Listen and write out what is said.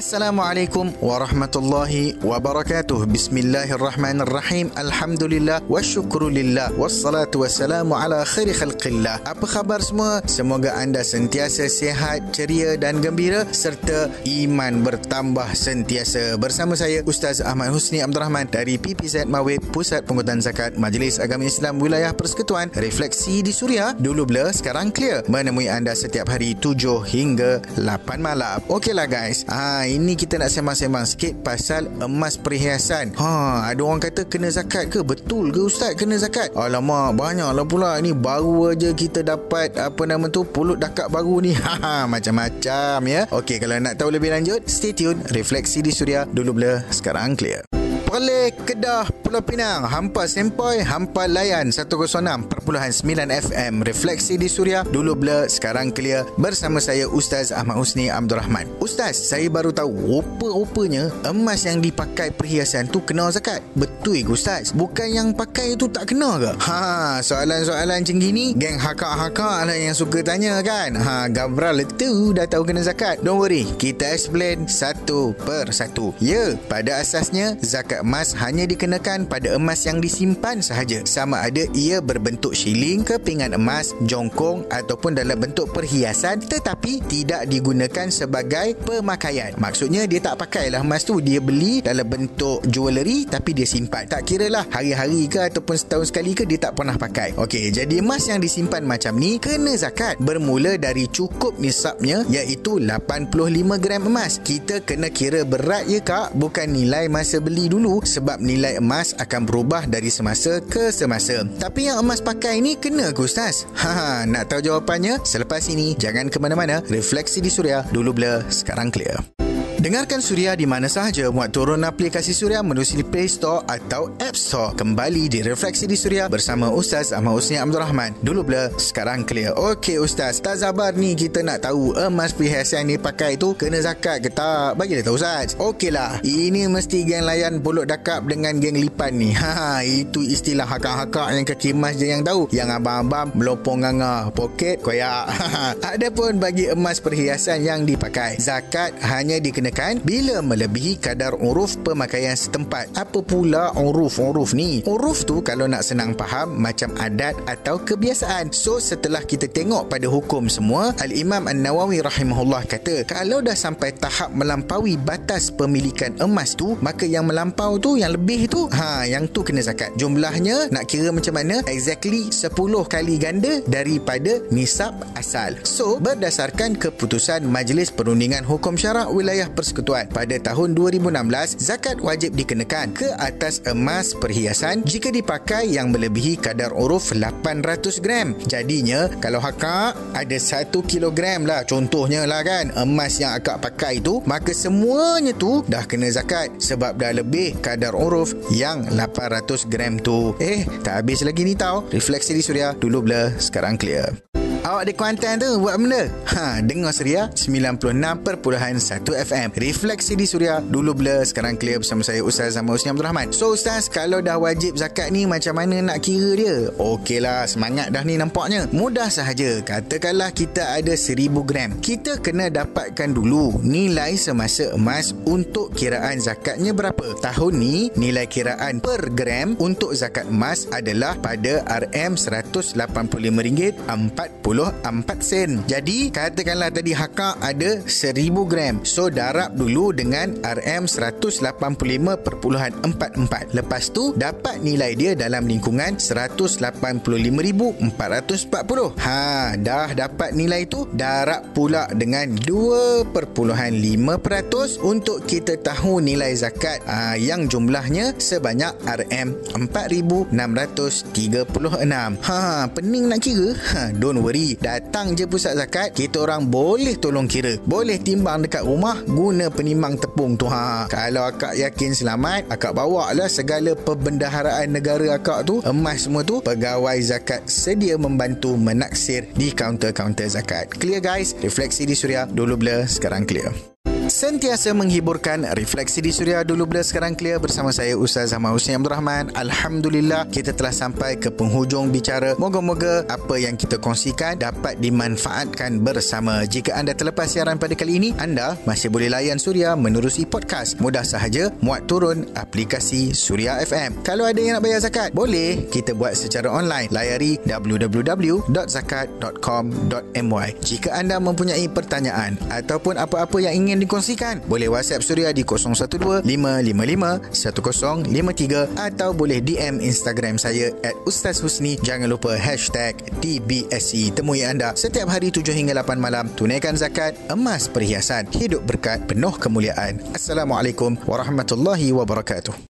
Assalamualaikum warahmatullahi wabarakatuh. Bismillahirrahmanirrahim. Alhamdulillah wa syukrulillah. Wassalatu wassalamu ala khairi khalqillah. Apa khabar semua? Semoga anda sentiasa sihat, ceria dan gembira serta iman bertambah sentiasa. Bersama saya Ustaz Ahmad Husni Abdul Rahman dari PPZ Mawib Pusat Pengutan Zakat Majlis Agama Islam Wilayah Persekutuan. Refleksi di Suria dulu blur sekarang clear. Menemui anda setiap hari 7 hingga 8 malam. Okeylah guys. Ha, ini kita nak sembang-sembang sikit pasal emas perhiasan. Ha, ada orang kata kena zakat ke? Betul ke ustaz kena zakat? Alamak, banyaklah pula ni baru aja kita dapat apa nama tu pulut dakak baru ni. Ha, ha, macam-macam ya. Okey, kalau nak tahu lebih lanjut, stay tune. Refleksi di Suria dulu blur, sekarang clear. Perlis Kedah Pulau Pinang Hampa Sempoi Hampa Layan 106.9 FM Refleksi di Suria Dulu blur Sekarang clear. Bersama saya Ustaz Ahmad Husni Abdul Rahman. Ustaz Saya baru tahu Rupa-rupanya Emas yang dipakai perhiasan tu Kena zakat. Betul ke Ustaz? Bukan yang pakai tu tak kena ke? Ha Soalan-soalan macam gini Geng hakak-hakak lah yang suka tanya kan? Ha Gabral tu Dah tahu kena zakat. Don't worry Kita explain Satu per satu. Ya Pada asasnya Zakat emas hanya dikenakan pada emas yang disimpan sahaja sama ada ia berbentuk shilling, kepingan emas, jongkong ataupun dalam bentuk perhiasan tetapi tidak digunakan sebagai pemakaian. Maksudnya dia tak pakailah emas tu, dia beli dalam bentuk jewellery tapi dia simpan. Tak kira lah hari-hari ke ataupun setahun sekali ke dia tak pernah pakai. Okey, jadi emas yang disimpan macam ni kena zakat bermula dari cukup nisabnya iaitu 85 gram emas. Kita kena kira berat ya kak, bukan nilai masa beli dulu dulu sebab nilai emas akan berubah dari semasa ke semasa. Tapi yang emas pakai ni kena ke Ustaz? Ha, nak tahu jawapannya? Selepas ini, jangan ke mana-mana. Refleksi di Suria, dulu blur, sekarang clear. Dengarkan Suria di mana sahaja muat turun aplikasi Suria menerusi Play Store atau App Store. Kembali di Refleksi di Suria bersama Ustaz Ahmad Husni Abdul Rahman. Dulu blur, sekarang clear. Okey Ustaz, tak sabar ni kita nak tahu emas perhiasan ni pakai tu kena zakat ke tak? Bagi dia tahu Ustaz. Okeylah, ini mesti geng layan bolot dakap dengan geng lipan ni. Ha, itu istilah hakak-hakak yang kaki emas je yang tahu. Yang abang-abang melopong nganga, poket, koyak. Adapun bagi emas perhiasan yang dipakai, zakat hanya dikenakan dikenakan bila melebihi kadar uruf pemakaian setempat. Apa pula uruf-uruf ni? Uruf tu kalau nak senang faham macam adat atau kebiasaan. So setelah kita tengok pada hukum semua, Al-Imam An-Nawawi rahimahullah kata, kalau dah sampai tahap melampaui batas pemilikan emas tu, maka yang melampau tu, yang lebih tu, ha, yang tu kena zakat. Jumlahnya nak kira macam mana? Exactly 10 kali ganda daripada nisab asal. So, berdasarkan keputusan Majlis Perundingan Hukum Syarak Wilayah Persekutuan. Pada tahun 2016, zakat wajib dikenakan ke atas emas perhiasan jika dipakai yang melebihi kadar uruf 800 gram. Jadinya, kalau akak ada 1 kilogram lah, contohnya lah kan, emas yang akak pakai tu, maka semuanya tu dah kena zakat sebab dah lebih kadar uruf yang 800 gram tu. Eh, tak habis lagi ni tau. Refleksi di Suria, dulu blur, sekarang clear. Awak di Kuantan tu buat benda? Ha, dengar Suria 96.1 FM. Refleksi di Suria. Dulu blur, sekarang clear bersama saya Ustaz Zaman Husni Abdul Rahman. So Ustaz, kalau dah wajib zakat ni macam mana nak kira dia? Okeylah, semangat dah ni nampaknya. Mudah sahaja. Katakanlah kita ada 1000 gram. Kita kena dapatkan dulu nilai semasa emas untuk kiraan zakatnya berapa. Tahun ni, nilai kiraan per gram untuk zakat emas adalah pada RM RM185.40 24 sen. Jadi katakanlah tadi hakak ada 1000 gram. So darab dulu dengan RM185.44. Lepas tu dapat nilai dia dalam lingkungan 185,440. Ha, dah dapat nilai tu darab pula dengan 2.5% untuk kita tahu nilai zakat ha, yang jumlahnya sebanyak RM4,636. Ha, pening nak kira? Ha, don't worry free. Datang je pusat zakat, kita orang boleh tolong kira. Boleh timbang dekat rumah guna penimang tepung tu. Ha. Kalau akak yakin selamat, akak bawa lah segala perbendaharaan negara akak tu, emas semua tu, pegawai zakat sedia membantu menaksir di kaunter-kaunter zakat. Clear guys? Refleksi di Suria, dulu blur, sekarang clear. Sentiasa menghiburkan Refleksi di Suria dulu bila sekarang clear Bersama saya Ustaz Ahmad Husni Abdul Rahman. Alhamdulillah kita telah sampai ke penghujung bicara. Moga-moga apa yang kita kongsikan Dapat dimanfaatkan bersama. Jika anda terlepas siaran pada kali ini Anda masih boleh layan Suria menerusi podcast. Mudah sahaja muat turun aplikasi Suria FM Kalau ada yang nak bayar zakat Boleh kita buat secara online. Layari www.zakat.com.my Jika anda mempunyai pertanyaan Ataupun apa-apa yang ingin dikongsikan Boleh WhatsApp Suria di 012-555-1053 Atau boleh DM Instagram saya At Ustaz Husni. Jangan lupa hashtag TBSC Temui anda setiap hari 7 hingga 8 malam. Tunaikan zakat Emas perhiasan Hidup berkat Penuh kemuliaan. Assalamualaikum Warahmatullahi Wabarakatuh